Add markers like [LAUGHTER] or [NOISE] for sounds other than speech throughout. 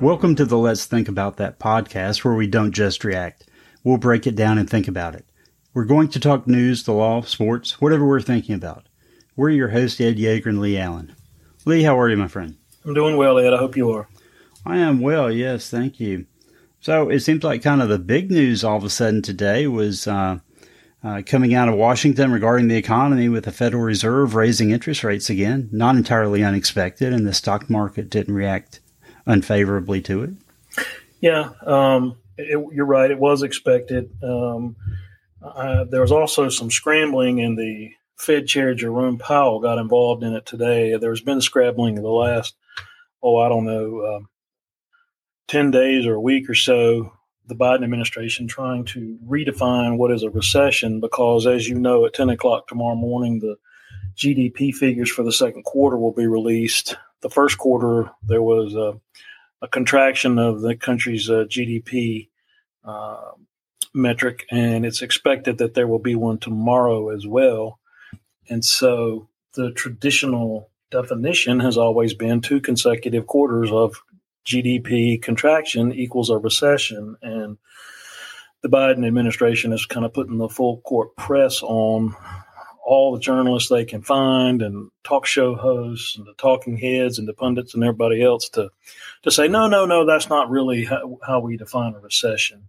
Welcome to the Let's Think About That podcast, where we don't just react. We'll break it down and think about it. We're going to talk news, the law, sports, whatever we're thinking about. We're your hosts, Ed Yeager and Lee Allen. Lee, how are you, my friend? I'm doing well, Ed. I hope you are. I am well, yes, thank you. So it seems like kind of the big news all of a sudden today was uh, uh, coming out of Washington regarding the economy with the Federal Reserve raising interest rates again. Not entirely unexpected, and the stock market didn't react unfavorably to it. Yeah, um, it, you're right. It was expected. Um, uh, there was also some scrambling, and the Fed Chair Jerome Powell got involved in it today. There's been scrambling the last, oh, I don't know, um, 10 days or a week or so. The Biden administration trying to redefine what is a recession because, as you know, at 10 o'clock tomorrow morning, the GDP figures for the second quarter will be released the first quarter, there was a, a contraction of the country's uh, GDP uh, metric, and it's expected that there will be one tomorrow as well. And so the traditional definition has always been two consecutive quarters of GDP contraction equals a recession. And the Biden administration is kind of putting the full court press on all the journalists they can find and talk show hosts and the talking heads and the pundits and everybody else to to say no no no that's not really how, how we define a recession.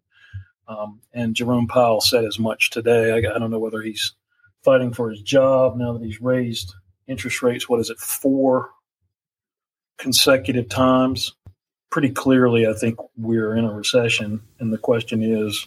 Um, and Jerome Powell said as much today. I, I, don't know whether he's fighting for his job now that he's raised interest rates. What is it? Four consecutive times. Pretty clearly I think we're in a recession. And the question is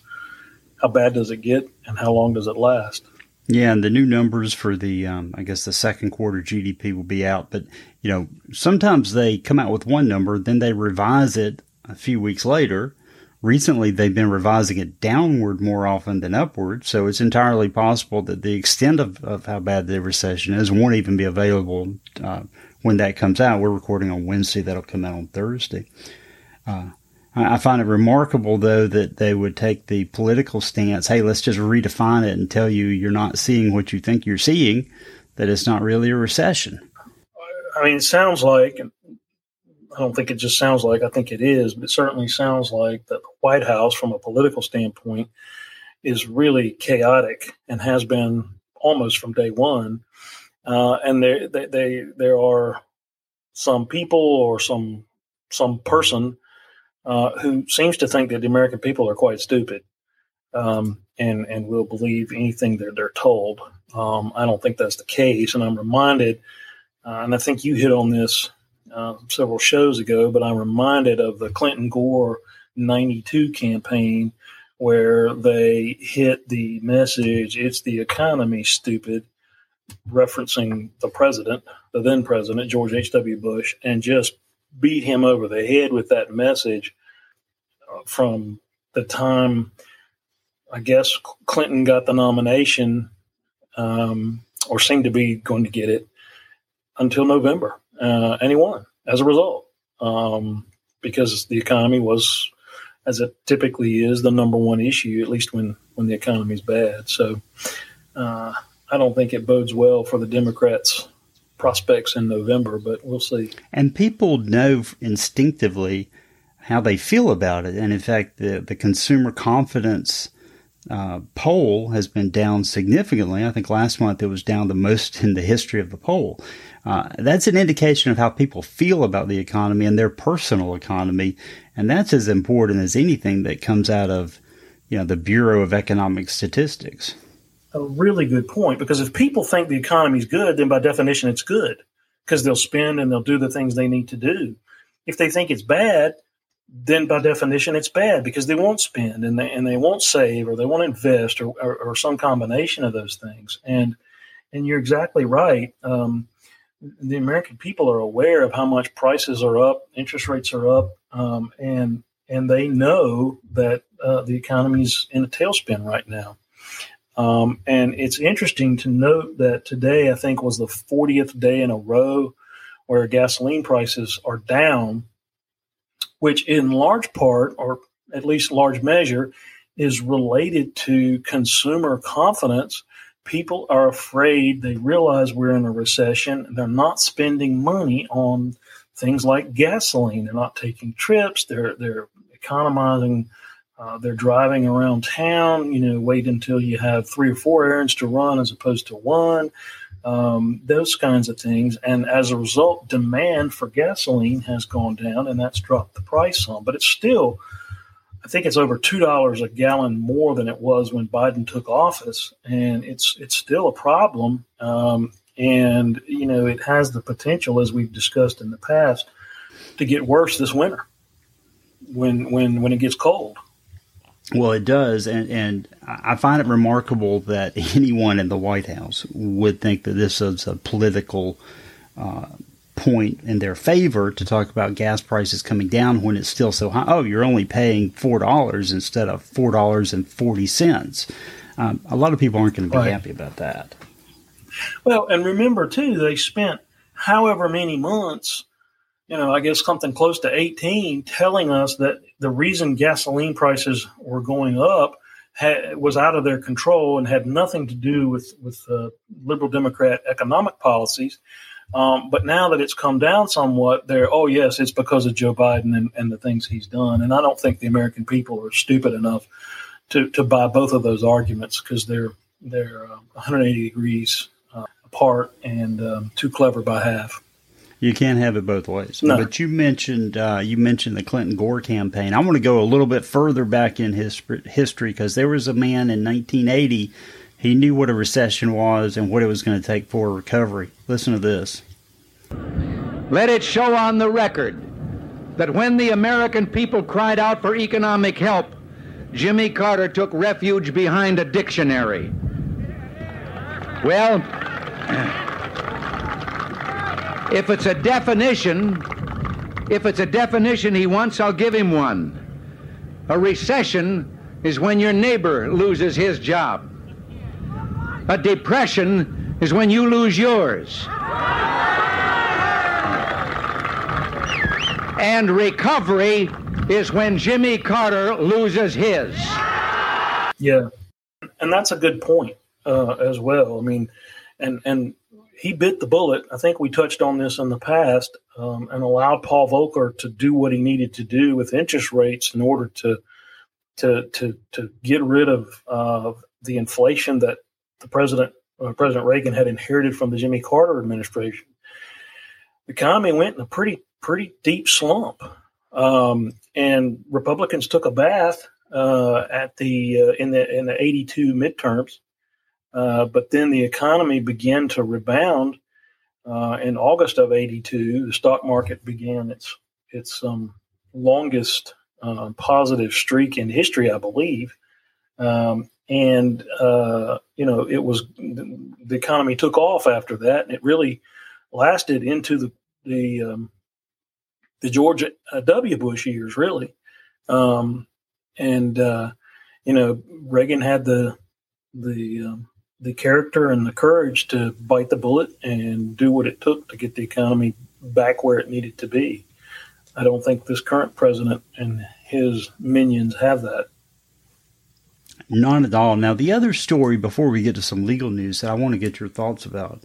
how bad does it get and how long does it last yeah, and the new numbers for the, um, I guess the second quarter GDP will be out. But, you know, sometimes they come out with one number, then they revise it a few weeks later. Recently, they've been revising it downward more often than upward. So it's entirely possible that the extent of, of how bad the recession is won't even be available uh, when that comes out. We're recording on Wednesday. That'll come out on Thursday. Uh, I find it remarkable, though, that they would take the political stance. Hey, let's just redefine it and tell you you're not seeing what you think you're seeing. That it's not really a recession. I mean, it sounds like. I don't think it just sounds like. I think it is, but it certainly sounds like that the White House, from a political standpoint, is really chaotic and has been almost from day one. Uh, and there, they, they, there are some people or some some person uh, who seems to think that the American people are quite stupid um, and and will believe anything that they're told. Um, I don't think that's the case, and I'm reminded, uh, and I think you hit on this uh, several shows ago, but I'm reminded of the Clinton Gore '92 campaign where they hit the message "It's the economy, stupid." referencing the president, the then president, George H.W. Bush, and just beat him over the head with that message uh, from the time I guess Clinton got the nomination um, or seemed to be going to get it until November, uh, and he won as a result um, because the economy was, as it typically is, the number one issue, at least when when the economy is bad. So uh, I don't think it bodes well for the Democrats prospects in November, but we'll see. And people know instinctively how they feel about it. And in fact, the, the consumer confidence uh, poll has been down significantly. I think last month it was down the most in the history of the poll. Uh, that's an indication of how people feel about the economy and their personal economy. And that's as important as anything that comes out of, you know, the Bureau of Economic Statistics a really good point because if people think the economy is good, then by definition it's good because they'll spend and they'll do the things they need to do. If they think it's bad, then by definition it's bad because they won't spend and they and they won't save or they won't invest or, or, or some combination of those things. And and you're exactly right. Um, the American people are aware of how much prices are up, interest rates are up, um, and and they know that uh, the economy's in a tailspin right now. Um, and it's interesting to note that today, I think, was the 40th day in a row where gasoline prices are down, which in large part, or at least large measure, is related to consumer confidence people are afraid. They realize we're in a recession. They're not spending money on things like gasoline. They're not taking trips. They're they're economizing. Uh, they're driving around town. You know, wait until you have three or four errands to run as opposed to one. Um, those kinds of things, and as a result, demand for gasoline has gone down, and that's dropped the price some. But it's still I think it's over two dollars a gallon more than it was when Biden took office, and it's it's still a problem. Um, and you know it has the potential, as we've discussed in the past, to get worse this winter when when when it gets cold. Well, it does, and and I find it remarkable that [LAUGHS] anyone in the White House would think that this is a political uh, point in their favor to talk about gas prices coming down when it's still so high. Oh, you're only paying four dollars instead of four dollars and forty cents. Um, a lot of people aren't going to be right. happy about that. Well, and remember too, they spent however many months, you know, I guess something close to eighteen, telling us that the reason gasoline prices were going up had, was out of their control and had nothing to do with with uh, liberal Democrat economic policies um, but now that it's come down somewhat, they're, oh, yes, it's because of Joe Biden and, and the things he's done. And I don't think the American people are stupid enough to, to buy both of those arguments because they're, they're uh, 180 degrees uh, apart and um, too clever by half. You can't have it both ways. No. But you mentioned uh, you mentioned the Clinton Gore campaign. I want to go a little bit further back in his history because there was a man in 1980 he knew what a recession was and what it was going to take for a recovery. Listen to this. Let it show on the record that when the American people cried out for economic help, Jimmy Carter took refuge behind a dictionary. Well, if it's a definition, if it's a definition he wants, I'll give him one. A recession is when your neighbor loses his job. A depression is when you lose yours. And recovery is when Jimmy Carter loses his. Yeah. And that's a good point uh, as well. I mean, and, and he bit the bullet. I think we touched on this in the past um, and allowed Paul Volcker to do what he needed to do with interest rates in order to to to to get rid of uh, the inflation that the president, uh, President Reagan, had inherited from the Jimmy Carter administration. The economy went in a pretty pretty deep slump, um, and Republicans took a bath uh, at the uh, in the in the eighty two midterms. Uh, but then the economy began to rebound uh, in August of '82. The stock market began its its um, longest uh, positive streak in history, I believe. Um, and uh, you know it was the economy took off after that, and it really lasted into the the um, the George uh, W. Bush years, really. Um, and you know Reagan had the the um, the character and the courage to bite the bullet and do what it took to get the economy back where it needed to be. I don't think this current president and his minions have that. Not at all. Now, the other story before we get to some legal news that I want to get your thoughts about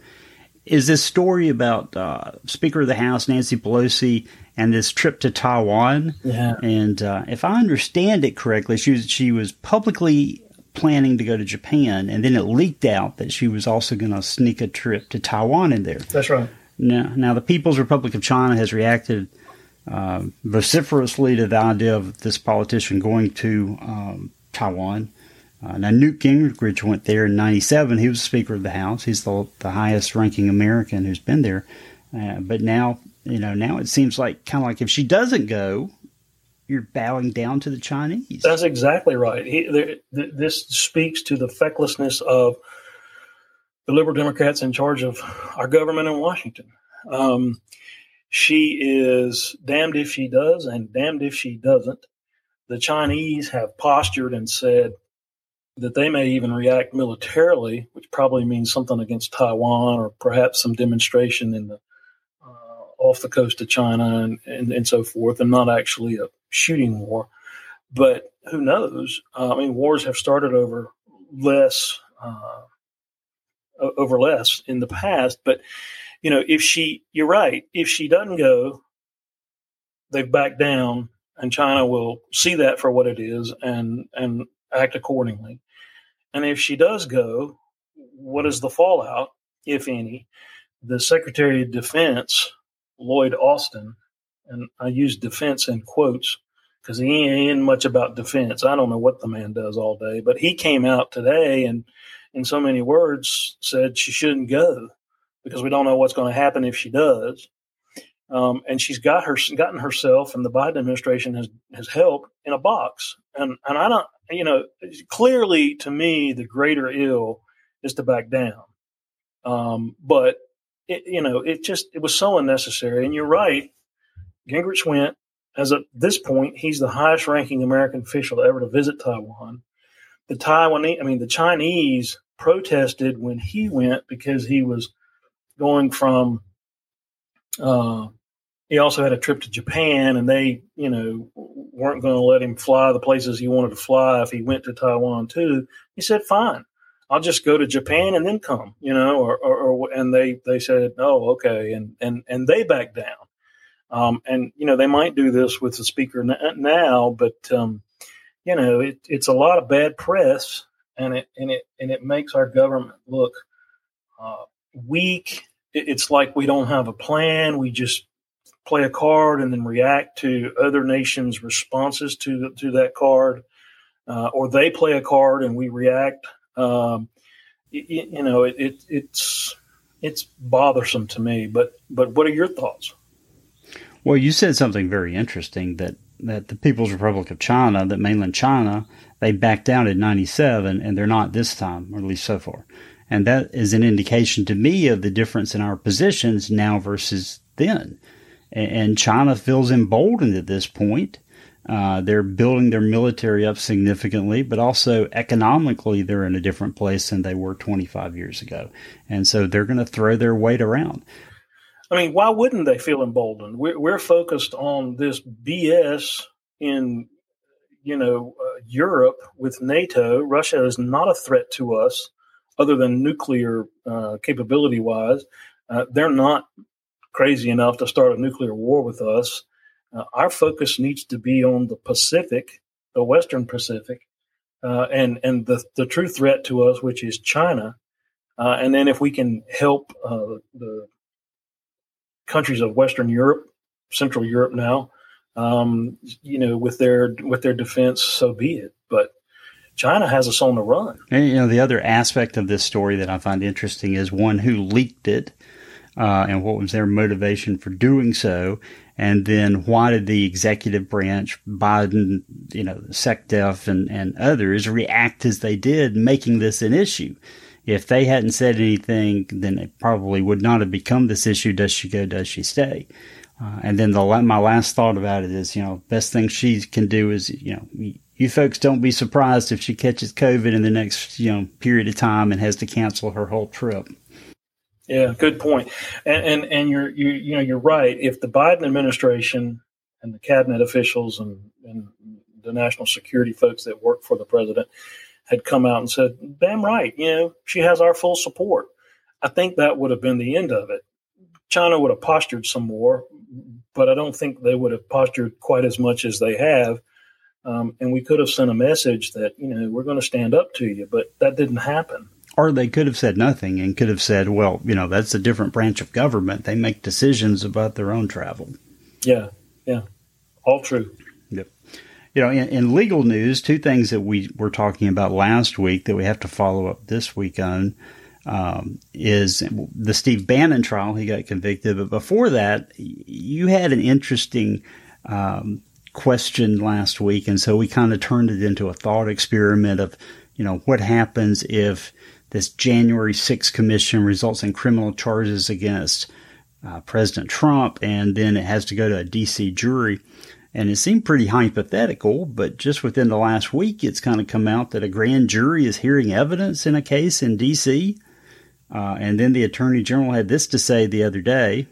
is this story about uh, Speaker of the House Nancy Pelosi and this trip to Taiwan. Yeah. And uh, if I understand it correctly, she was she was publicly planning to go to Japan, and then it leaked out that she was also going to sneak a trip to Taiwan in there. That's right. Now, now the People's Republic of China has reacted uh, vociferously to the idea of this politician going to um, Taiwan. Uh, now, Newt Gingrich went there in 97. He was Speaker of the House. He's the, the highest ranking American who's been there. Uh, but now, you know, now it seems like kind of like if she doesn't go, you're bowing down to the Chinese. That's exactly right. He, this speaks to the fecklessness of the liberal Democrats in charge of our government in Washington. Um, she is damned if she does and damned if she doesn't. The Chinese have postured and said, that they may even react militarily, which probably means something against Taiwan or perhaps some demonstration in the uh, off the coast of China and, and, and, so forth, and not actually a shooting war. But who knows? Uh, I mean, wars have started over less uh, over less in the past. But you know, if she, you're right, if she doesn't go, they've backed down, and China will see that for what it is and and act accordingly. And if she does go, what is the fallout, if any? The Secretary of Defense, Lloyd Austin, and I use defense in quotes because he ain't much about defense. I don't know what the man does all day, but he came out today and, in so many words, said she shouldn't go because we don't know what's going to happen if she does. Um, and she's got her gotten herself, and the Biden administration has has helped in a box. And and I don't, you know, clearly to me, the greater ill is to back down. Um, but it, you know, it just it was so unnecessary. And you're right, Gingrich went. As at this point, he's the highest ranking American official ever to visit Taiwan. The Taiwanese, I mean, the Chinese protested when he went because he was going from uh, he also had a trip to Japan, and they, you know, weren't going to let him fly the places he wanted to fly if he went to Taiwan too. He said, "Fine, I'll just go to Japan and then come," you know, or, or, or and they they said, "Oh, okay," and and and they backed down. Um, and you know, they might do this with the speaker now, but um, you know, it, it's a lot of bad press, and it and it and it makes our government look uh, weak. It's like we don't have a plan. We just play a card and then react to other nations' responses to to that card, uh, or they play a card and we react. Um, you, you know, it, it, it's it's bothersome to me. But but what are your thoughts? Well, you said something very interesting that that the People's Republic of China, that mainland China, they backed down in '97, and they're not this time, or at least so far. And that is an indication to me of the difference in our positions now versus then and China feels emboldened at this point. Uh, they're building their military up significantly, but also economically, they're in a different place than they were 25 years ago. And so they're going to throw their weight around. I mean, why wouldn't they feel emboldened? We're, we're focused on this BS in, you know, uh, Europe with NATO. Russia is not a threat to us other than nuclear uh, capability wise. Uh, they're not crazy enough to start a nuclear war with us. Uh, our focus needs to be on the Pacific, the Western Pacific, uh, and and the the true threat to us, which is China. Uh, and then if we can help the countries of Western Europe, Central Europe now, um, you know, with their with their defense, so be it. But China has us on the run. And, you know, the other aspect of this story that I find interesting is one who leaked it uh, and what was their motivation for doing so. And then why did the executive branch, Biden, you know, SecDef and, and others react as they did, making this an issue? If they hadn't said anything, then it probably would not have become this issue. Does she go? Does she stay? Uh, and then the my last thought about it is, you know, best thing she can do is, you know, you folks don't be surprised if she catches COVID in the next, you know, period of time and has to cancel her whole trip. Yeah, good point. And and, and you're you you know you're right. If the Biden administration and the cabinet officials and, and the national security folks that work for the president had come out and said, "Damn right, you know she has our full support," I think that would have been the end of it. China would have postured some more, but I don't think they would have postured quite as much as they have. Um, and we could have sent a message that you know we're going to stand up to you, but that didn't happen. Or they could have said nothing and could have said, well, you know, that's a different branch of government. They make decisions about their own travel. Yeah, yeah. All true. You know, in, in legal news, two things that we were talking about last week that we have to follow up this week on um, is the Steve Bannon trial. He got convicted. But before that, you had an interesting um, question last week. And so we kind of turned it into a thought experiment of, you know, what happens if this January 6th commission results in criminal charges against uh, President Trump, and then it has to go to a D.C. jury. And it seemed pretty hypothetical, but just within the last week, it's kind of come out that a grand jury is hearing evidence in a case in D.C. Uh, and then the Attorney General had this to say the other day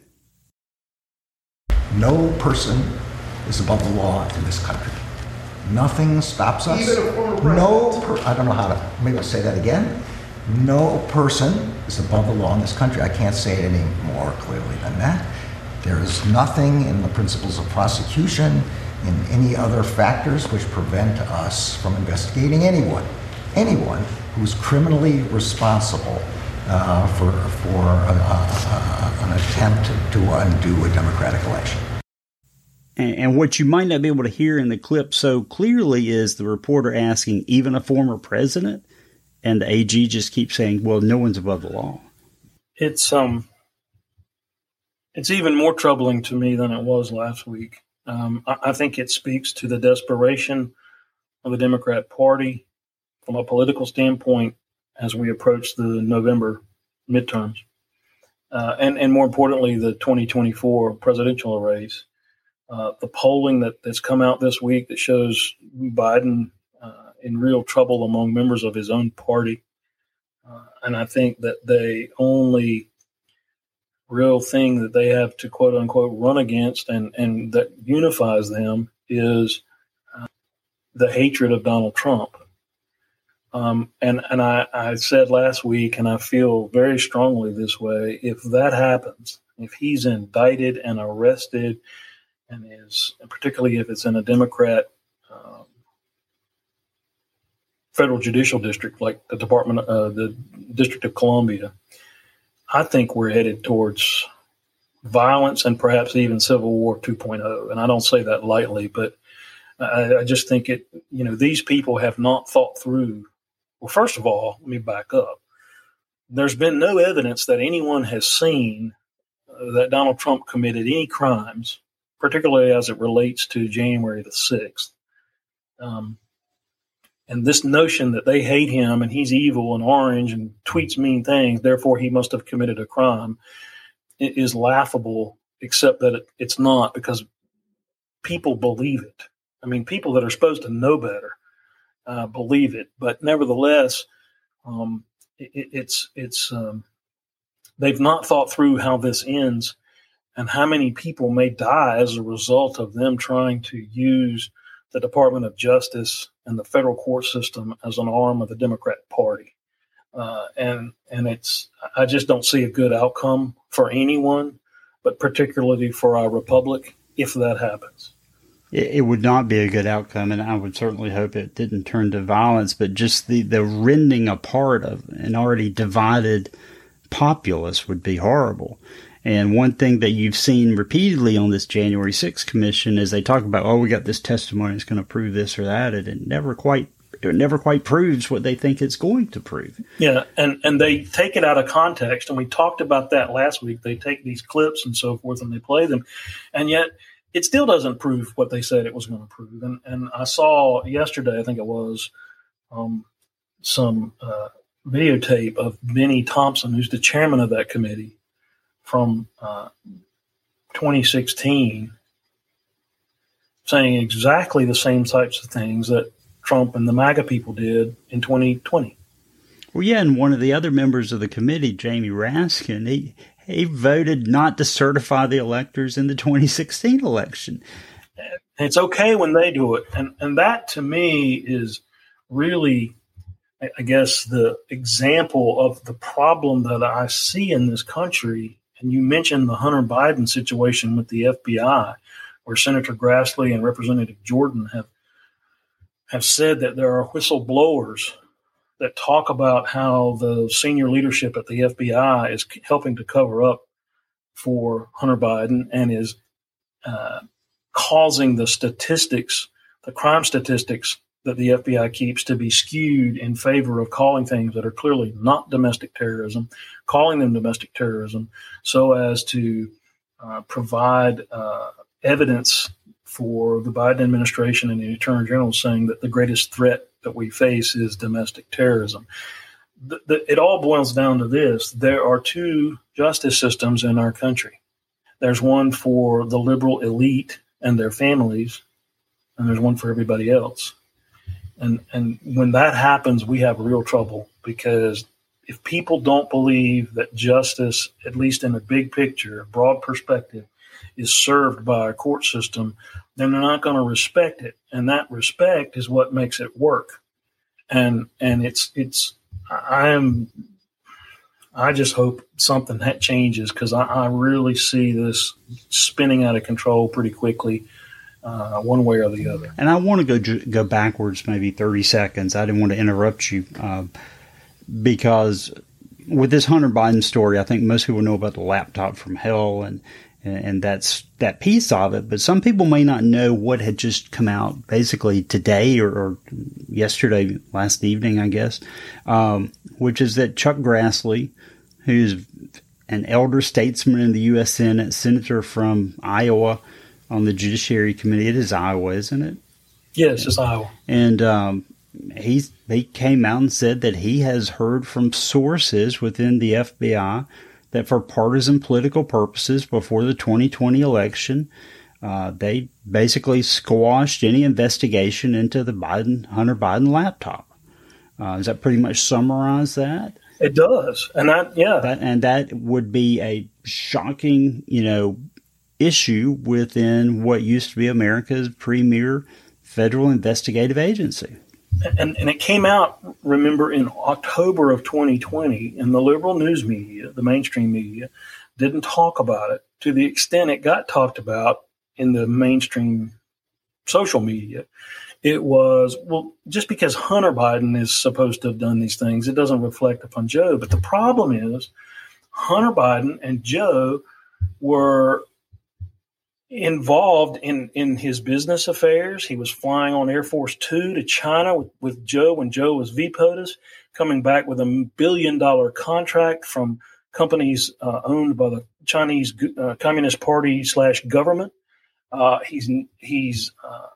No person is above the law in this country. Nothing stops us. Even a former president. No, per- I don't know how to, maybe I'll say that again No person is above the law in this country. I can't say it any more clearly than that. There is nothing in the principles of prosecution, in any other factors which prevent us from investigating anyone, anyone who's criminally responsible uh, for, for a, a, a, an attempt to undo a democratic election. And, and what you might not be able to hear in the clip so clearly is the reporter asking, even a former president? And the AG just keeps saying, well, no one's above the law. It's, um, it's even more troubling to me than it was last week. Um, I, I think it speaks to the desperation of the Democrat Party from a political standpoint as we approach the November midterms. Uh, and, and more importantly, the 2024 presidential race. Uh, the polling that, that's come out this week that shows Biden uh, in real trouble among members of his own party. Uh, and I think that they only real thing that they have to quote unquote run against and, and that unifies them is uh, the hatred of Donald Trump. Um, and and I, I said last week, and I feel very strongly this way if that happens, if he's indicted and arrested and is particularly if it's in a Democrat um, federal judicial district like the Department, uh, the District of Columbia, I think we're headed towards violence and perhaps even Civil War 2.0. And I don't say that lightly, but I, I just think it. You know, these people have not thought through. Well, first of all, let me back up. There's been no evidence that anyone has seen uh, that Donald Trump committed any crimes particularly as it relates to January the 6th. Um, and this notion that they hate him and he's evil and orange and tweets mean things, therefore he must have committed a crime, is laughable, except that it, it's not because people believe it. I mean, people that are supposed to know better uh, believe it, but nevertheless, um, it, it's it's um, they've not thought through how this ends and how many people may die as a result of them trying to use the Department of Justice and the federal court system as an arm of the Democrat Party. Uh, and and it's I just don't see a good outcome for anyone, but particularly for our republic if that happens. It, would not be a good outcome, and I would certainly hope it didn't turn to violence. But just the the rending apart of an already divided populace would be horrible. And one thing that you've seen repeatedly on this January 6th commission is they talk about, oh, we got this testimony that's going to prove this or that, and it never quite it never quite proves what they think it's going to prove. Yeah, and and they take it out of context, and we talked about that last week. They take these clips and so forth, and they play them, and yet it still doesn't prove what they said it was going to prove. And and I saw yesterday, I think it was, um, some uh, videotape of Bennie Thompson, who's the chairman of that committee, from uh, 2016 saying exactly the same types of things that Trump and the MAGA people did in 2020. Well, yeah, and one of the other members of the committee, Jamie Raskin, he he voted not to certify the electors in the 2016 election. It's okay when they do it, and and that to me is really, I guess, the example of the problem that I see in this country and you mentioned the Hunter Biden situation with the FBI, where Senator Grassley and Representative Jordan have have said that there are whistleblowers that talk about how the senior leadership at the FBI is helping to cover up for Hunter Biden and is uh, causing the statistics, the crime statistics that the FBI keeps to be skewed in favor of calling things that are clearly not domestic terrorism, calling them domestic terrorism, so as to uh, provide uh, evidence for the Biden administration and the Attorney General saying that the greatest threat that we face is domestic terrorism. The, the, it all boils down to this there are two justice systems in our country. There's one for the liberal elite and their families, and there's one for everybody else. And and when that happens, we have real trouble because if people don't believe that justice, at least in a big picture, broad perspective, is served by a court system, then they're not going to respect it. And that respect is what makes it work. And and it's it's I am. I just hope something that changes because I, I, really see this spinning out of control pretty quickly, uh, one way or the other. And I want to go go backwards, maybe thirty seconds. I didn't want to interrupt you uh, because with this Hunter Biden story, I think most people know about the laptop from hell and and that's that piece of it. But some people may not know what had just come out basically today or, or yesterday, last evening, I guess, um, which is that Chuck Grassley, who's an elder statesman in the U.S. Senate, senator from Iowa on the Judiciary Committee. It is Iowa, isn't it? Yes, it's just Iowa. And um, he he came out and said that he has heard from sources within the FBI that for partisan political purposes before the 2020 election, uh, they basically squashed any investigation into the Biden Hunter Biden laptop. Uh, does that pretty much summarize that? It does, and that yeah, that, and that would be a shocking, you know, issue within what used to be America's premier federal investigative agency and, and it came out, remember, in October of 2020, and the liberal news media, the mainstream media, didn't talk about it to the extent it got talked about in the mainstream social media. It was, well, just because Hunter Biden is supposed to have done these things, it doesn't reflect upon Joe. But the problem is, Hunter Biden and Joe were involved in in his business affairs. He was flying on Air Force Two to China with, with Joe when Joe was VPOTUS, coming back with a billion dollar contract from companies uh, owned by the Chinese uh, Communist Party slash government. Uh, he's he's uh,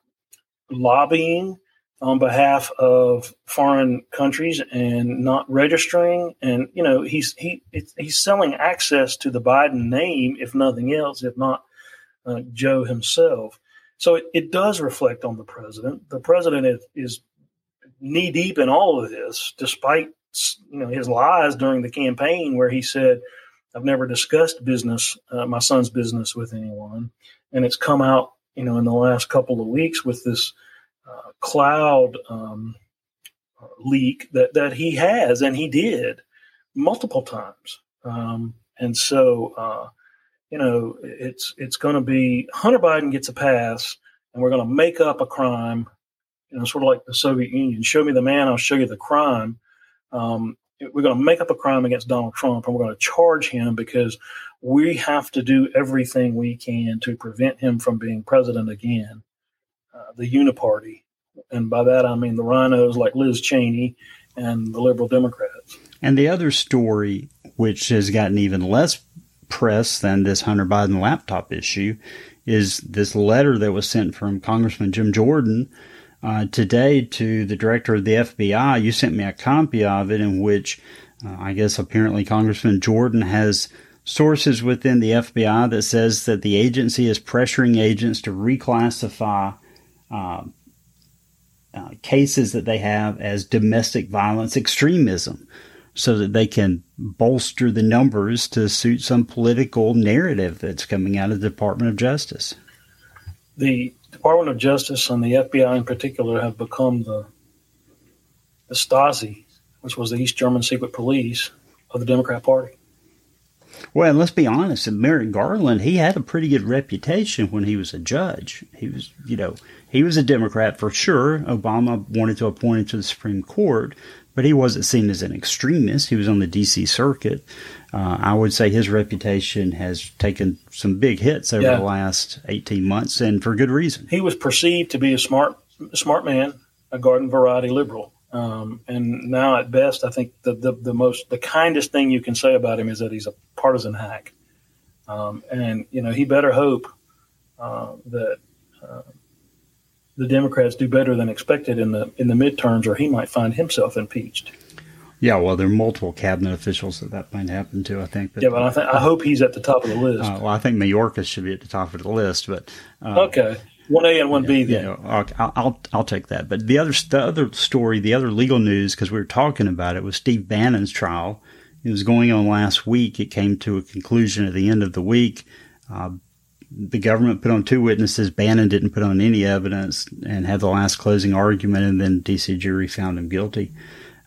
lobbying on behalf of foreign countries and not registering and you know he's he he's selling access to the Biden name if nothing else if not uh, Joe himself. So it, it, does reflect on the president. The president is, is knee deep in all of this, despite you know his lies during the campaign, where he said, "I've never discussed business, uh, my son's business, with anyone," and it's come out you know in the last couple of weeks with this uh, cloud um, leak that that he has and he did multiple times, um, and so uh, you know, it's it's going to be Hunter Biden gets a pass, and we're going to make up a crime. You know, sort of like the Soviet Union. Show me the man, I'll show you the crime. Um, we're going to make up a crime against Donald Trump, and we're going to charge him because we have to do everything we can to prevent him from being president again. Uh, the Uniparty, and by that I mean the RINOs like Liz Cheney and the liberal Democrats. And the other story, which has gotten even less press than this Hunter Biden laptop issue is this letter that was sent from Congressman Jim Jordan uh, today to the director of the FBI. You sent me a copy of it in which uh, I guess apparently Congressman Jordan has sources within the FBI that says that the agency is pressuring agents to reclassify uh, uh cases that they have as domestic violence extremism so that they can bolster the numbers to suit some political narrative that's coming out of the Department of Justice. The Department of Justice and the FBI in particular have become the, the Stasi, which was the East German secret police of the Democrat Party. Well, and let's be honest, Merrick Garland, he had a pretty good reputation when he was a judge. He was, you know, he was a Democrat for sure. Obama wanted to appoint him to the Supreme Court, but he wasn't seen as an extremist. He was on the D.C. circuit. Uh, I would say his reputation has taken some big hits over yeah. the last 18 months, and for good reason. He was perceived to be a smart, smart man, a garden variety liberal. Um, and now, at best, I think the, the, the, most, the kindest thing you can say about him is that he's a partisan hack. Um, and, you know, he better hope uh, that uh, the Democrats do better than expected in the in the midterms, or he might find himself impeached. Yeah, well, there are multiple cabinet officials that that might happen to. I think. But, yeah, but I think I hope he's at the top of the list. Uh, well, I think Mayorkas should be at the top of the list, but uh, okay, one A and one B. Then yeah, I'll, I'll I'll take that. But the other the other story, the other legal news, because we were talking about it, was Steve Bannon's trial. It was going on last week. It came to a conclusion at the end of the week. Uh, the government put on two witnesses. Bannon didn't put on any evidence and had the last closing argument, and then DC jury found him guilty.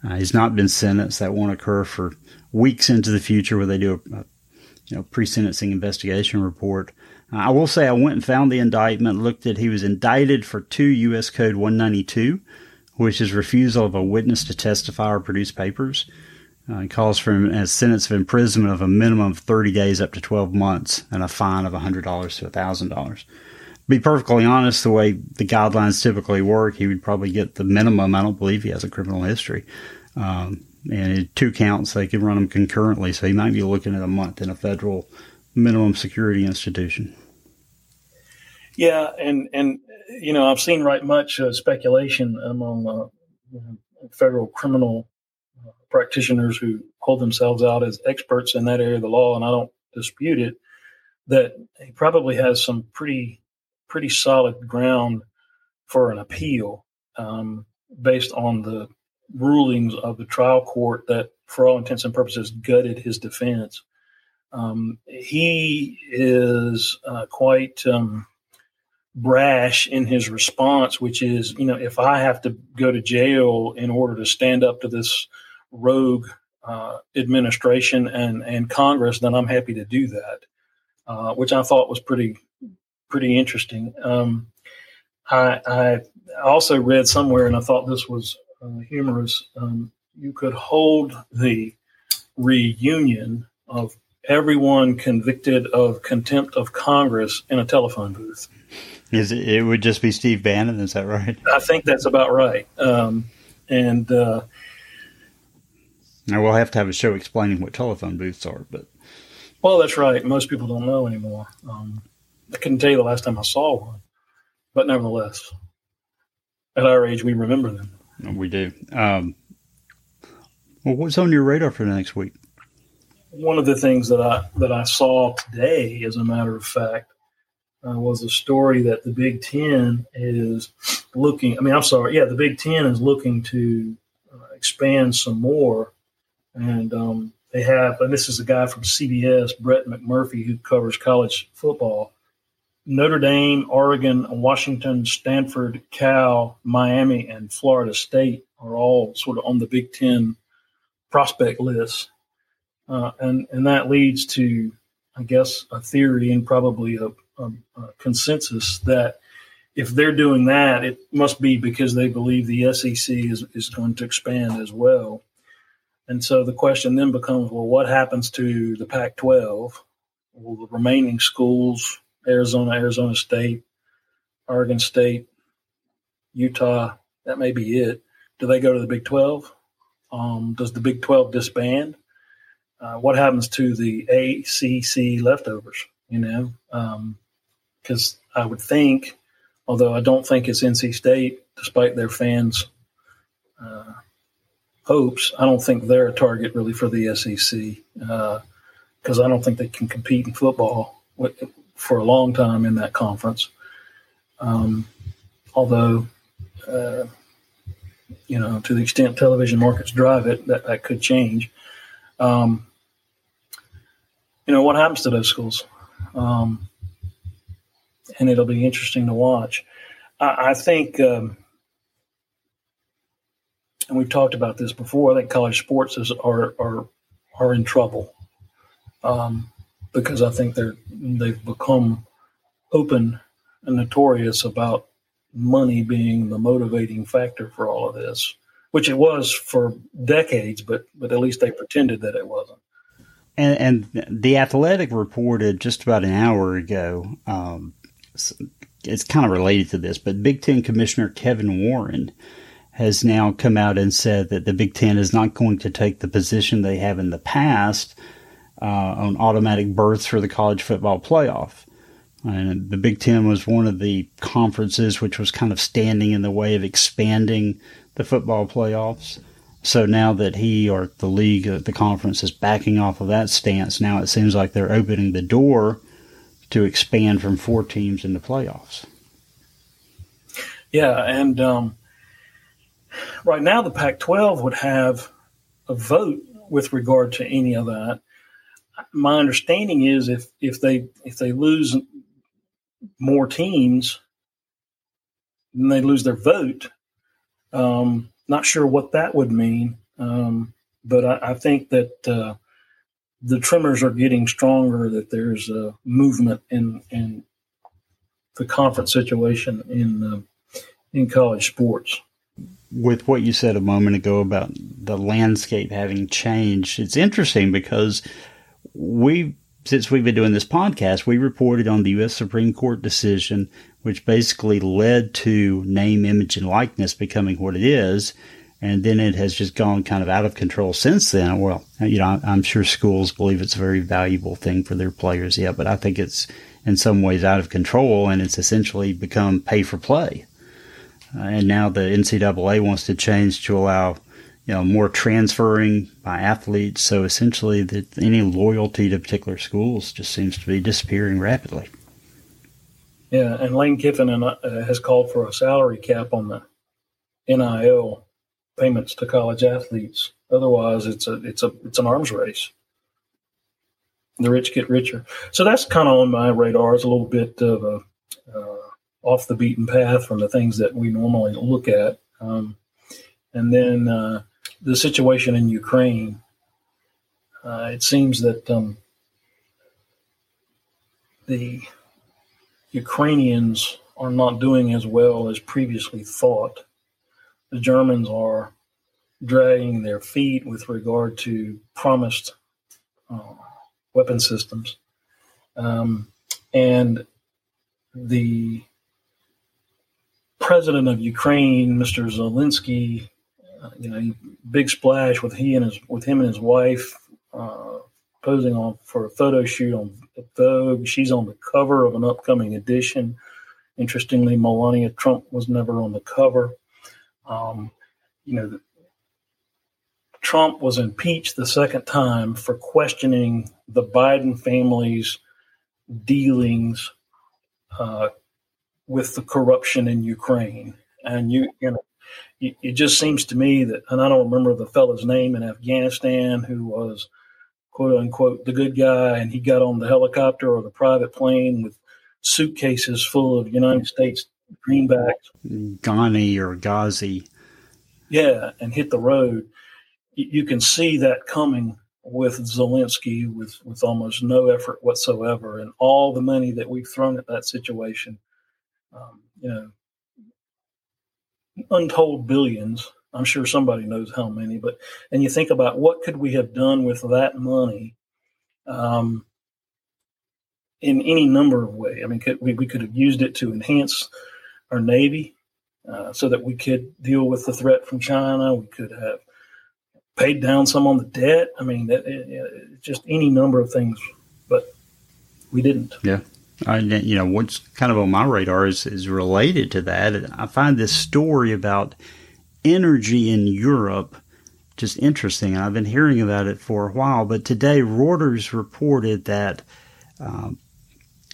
Uh, he's not been sentenced. That won't occur for weeks into the future where they do a, a you know pre-sentencing investigation report. Uh, I will say I went and found the indictment, looked at he was indicted for two U.S. Code 192, which is refusal of a witness to testify or produce papers. Uh, calls for a sentence of imprisonment of a minimum of 30 days up to 12 months and a fine of $100 to $1,000. Be perfectly honest, the way the guidelines typically work, he would probably get the minimum. I don't believe he has a criminal history. Um, and two counts, they can run them concurrently. So he might be looking at a month in a federal minimum security institution. Yeah, and and you know I've seen right much uh, speculation among uh, federal criminal practitioners who hold themselves out as experts in that area of the law, and I don't dispute it, that he probably has some pretty pretty solid ground for an appeal um, based on the rulings of the trial court that, for all intents and purposes, gutted his defense. Um, he is uh, quite um, brash in his response, which is, you know, if I have to go to jail in order to stand up to this rogue uh, administration and, and Congress, then I'm happy to do that, uh, which I thought was pretty pretty interesting. Um, I, I, also read somewhere, and I thought this was uh, humorous. Um, you could hold the reunion of everyone convicted of contempt of Congress in a telephone booth. Is it, it would just be Steve Bannon? Is that right? I think that's about right. Um, and uh, now we'll have to have a show explaining what telephone booths are, but well, that's right. Most people don't know anymore. Um, I couldn't tell you the last time I saw one, but nevertheless, at our age, we remember them. We do. Um, well, what's on your radar for next week? One of the things that I that I saw today, as a matter of fact, uh, was a story that the Big Ten is looking. I mean, I'm sorry, yeah, the Big Ten is looking to uh, expand some more, and um, they have. And this is a guy from CBS, Brett McMurphy, who covers college football. Notre Dame, Oregon, Washington, Stanford, Cal, Miami, and Florida State are all sort of on the Big Ten prospect list, uh, and and that leads to, I guess, a theory and probably a, a, a, consensus that if they're doing that, it must be because they believe the SEC is is going to expand as well. And so the question then becomes, well, what happens to the Pac-12? Will the remaining schools Arizona, Arizona State, Oregon State, Utah. That may be it. Do they go to the Big 12? Um, does the Big 12 disband? Uh, what happens to the ACC leftovers? You know, because um, I would think, although I don't think it's NC State, despite their fans' uh, hopes, I don't think they're a target really for the SEC because uh, I don't think they can compete in football for a long time in that conference. Um, although, uh, you know, to the extent television markets drive it, that, that could change. Um, you know, what happens to those schools? Um, and it'll be interesting to watch. I, I think, um, and we've talked about this before. I think college sports is, are are are in trouble. Um, because I think they're they've become open and notorious about money being the motivating factor for all of this, which it was for decades, but but at least they pretended that it wasn't. And, and the Athletic reported just about an hour ago. Um, it's kind of related to this, but Big Ten Commissioner Kevin Warren has now come out and said that the Big Ten is not going to take the position they have in the past uh, on automatic berths for the college football playoff. And the Big Ten was one of the conferences which was kind of standing in the way of expanding the football playoffs. So now that he or the league, uh, the conference is backing off of that stance, now it seems like they're opening the door to expand from four teams into playoffs. Yeah, and um, right now the Pac-12 would have a vote with regard to any of that my understanding is if if they if they lose more teams, then they lose their vote. Um, not sure what that would mean. Um, but I, I, think that uh, the tremors are getting stronger. That there's a movement in in the conference situation in uh, in college sports. With what you said a moment ago about the landscape having changed, it's interesting because we since we've been doing this podcast, we reported on the U.S. Supreme Court decision, which basically led to name, image, and likeness becoming what it is. And then it has just gone kind of out of control since then. Well, you know, I'm sure schools believe it's a very valuable thing for their players, yeah, but I think it's in some ways out of control and it's essentially become pay for play. And now the NCAA wants to change to allow you know, more transferring by athletes. So essentially, that any loyalty to particular schools just seems to be disappearing rapidly. Yeah, and Lane Kiffin uh, has called for a salary cap on the NIL payments to college athletes. Otherwise, it's a it's a it's an arms race. The rich get richer. So that's kind of on my radar. It's a little bit of a uh, off the beaten path from the things that we normally look at. Um, and then uh, the situation in Ukraine, uh, it seems that um, the Ukrainians are not doing as well as previously thought. The Germans are dragging their feet with regard to promised uh, weapon systems. Um, and the president of Ukraine, Mr. Zelensky, uh, you know, big splash with he and his with him and his wife uh, posing on for a photo shoot on Vogue. She's on the cover of an upcoming edition. Interestingly, Melania Trump was never on the cover. Um, you know, Trump was impeached the second time for questioning the Biden family's dealings uh, with the corruption in Ukraine. And you, you know, it just seems to me that, and I don't remember the fellow's name in Afghanistan who was quote unquote the good guy, and he got on the helicopter or the private plane with suitcases full of United States greenbacks. Ghani or Ghazi. Yeah, and hit the road. You can see that coming with Zelensky with, with almost no effort whatsoever, and all the money that we've thrown at that situation. Um, you know, untold billions. I'm sure somebody knows how many, but and you think about what could we have done with that money, um, in any number of ways. I mean, could, we we could have used it to enhance our navy, uh, so that we could deal with the threat from China. We could have paid down some on the debt. I mean, that, it, it, just any number of things, but we didn't. Yeah. You know, what's kind of on my radar is, is related to that. I find this story about energy in Europe just interesting. I've been hearing about it for a while, but today Reuters reported that, um,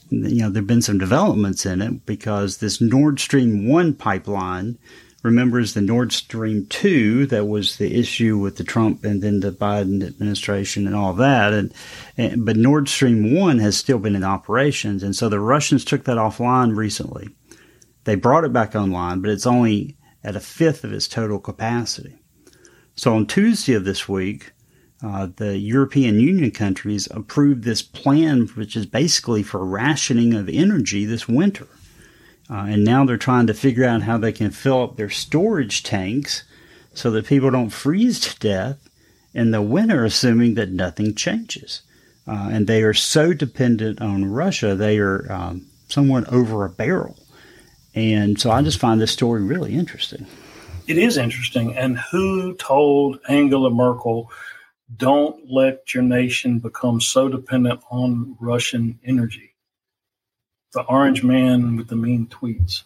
you know, there have been some developments in it because this Nord Stream 1 pipeline – remembers the Nord Stream 2 that was the issue with the Trump and then the Biden administration and all that. And, and, but Nord Stream 1 has still been in operations. And so the Russians took that offline recently. They brought it back online, but it's only at a fifth of its total capacity. So on Tuesday of this week, uh, the European Union countries approved this plan, which is basically for rationing of energy this winter. Uh, and now they're trying to figure out how they can fill up their storage tanks so that people don't freeze to death in the winter, assuming that nothing changes. Uh, and they are so dependent on Russia, they are um, somewhat over a barrel. And so I just find this story really interesting. It is interesting. And who told Angela Merkel, don't let your nation become so dependent on Russian energy? The orange man with the mean tweets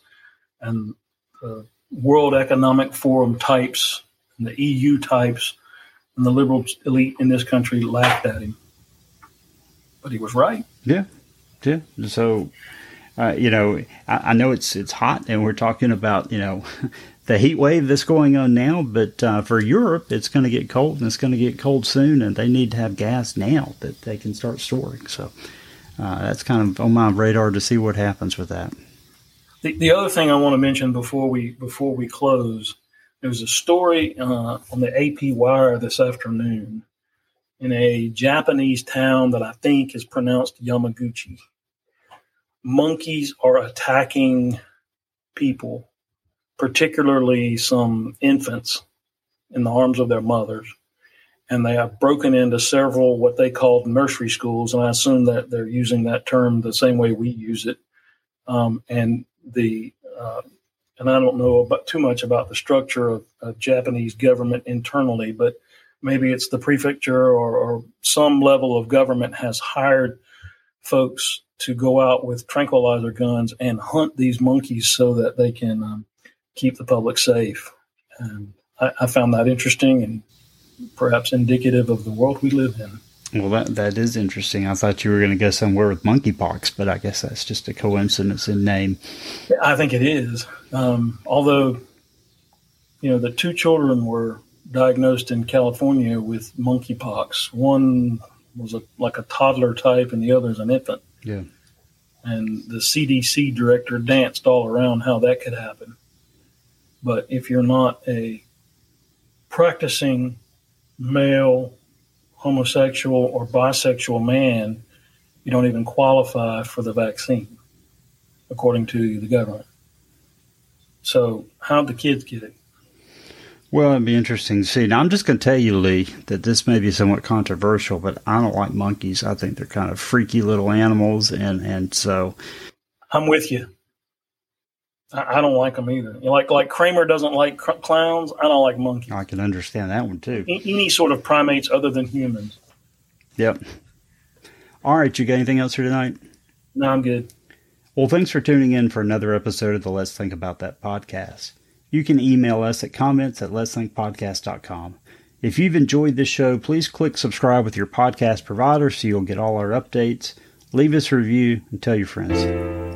and the World Economic Forum types and the EU types and the liberal elite in this country laughed at him. But he was right. Yeah. Yeah. So, uh, you know, I, I, know it's it's hot, and we're talking about you know [LAUGHS] the heat wave that's going on now. But uh, for Europe, it's going to get cold, and it's going to get cold soon, and they need to have gas now that they can start storing. So, uh, that's kind of on my radar to see what happens with that. The, the other thing I want to mention before we before we close, There was a story uh, on the AP Wire this afternoon in a Japanese town that I think is pronounced Yamaguchi. Monkeys are attacking people, particularly some infants in the arms of their mothers. And they have broken into several what they called nursery schools. And I assume that they're using that term the same way we use it. Um, and the uh, and I don't know about too much about the structure of, of Japanese government internally, but maybe it's the prefecture or, or, some level of government has hired folks to go out with tranquilizer guns and hunt these monkeys so that they can um, keep the public safe. And I, I, found that interesting and perhaps indicative of the world we live in. Well, that that is interesting. I thought you were going to go somewhere with monkeypox, but I guess that's just a coincidence in name. I think it is. Um, although, you know, the two children were diagnosed in California with monkeypox. One was a, like a toddler type, and the other is an infant. Yeah. And the CDC director danced all around how that could happen. But if you're not a practicing male homosexual or bisexual man, you don't even qualify for the vaccine, according to the government. So, how'd the kids get it? Well, it'd be interesting to see. Now, I'm just going to tell you, Lee, that this may be somewhat controversial, but I don't like monkeys. I think they're kind of freaky little animals, and and so I'm with you. I, I don't like them either. Like like Kramer doesn't like cr- clowns. I don't like monkeys. I can understand that one too. Any sort of primates other than humans. Yep. All right, you got anything else for tonight? No, I'm good. Well, thanks for tuning in for another episode of the Let's Think About That podcast. You can email us at comments at letsthinkpodcast.com. If you've enjoyed this show, please click subscribe with your podcast provider so you'll get all our updates. Leave us a review and tell your friends.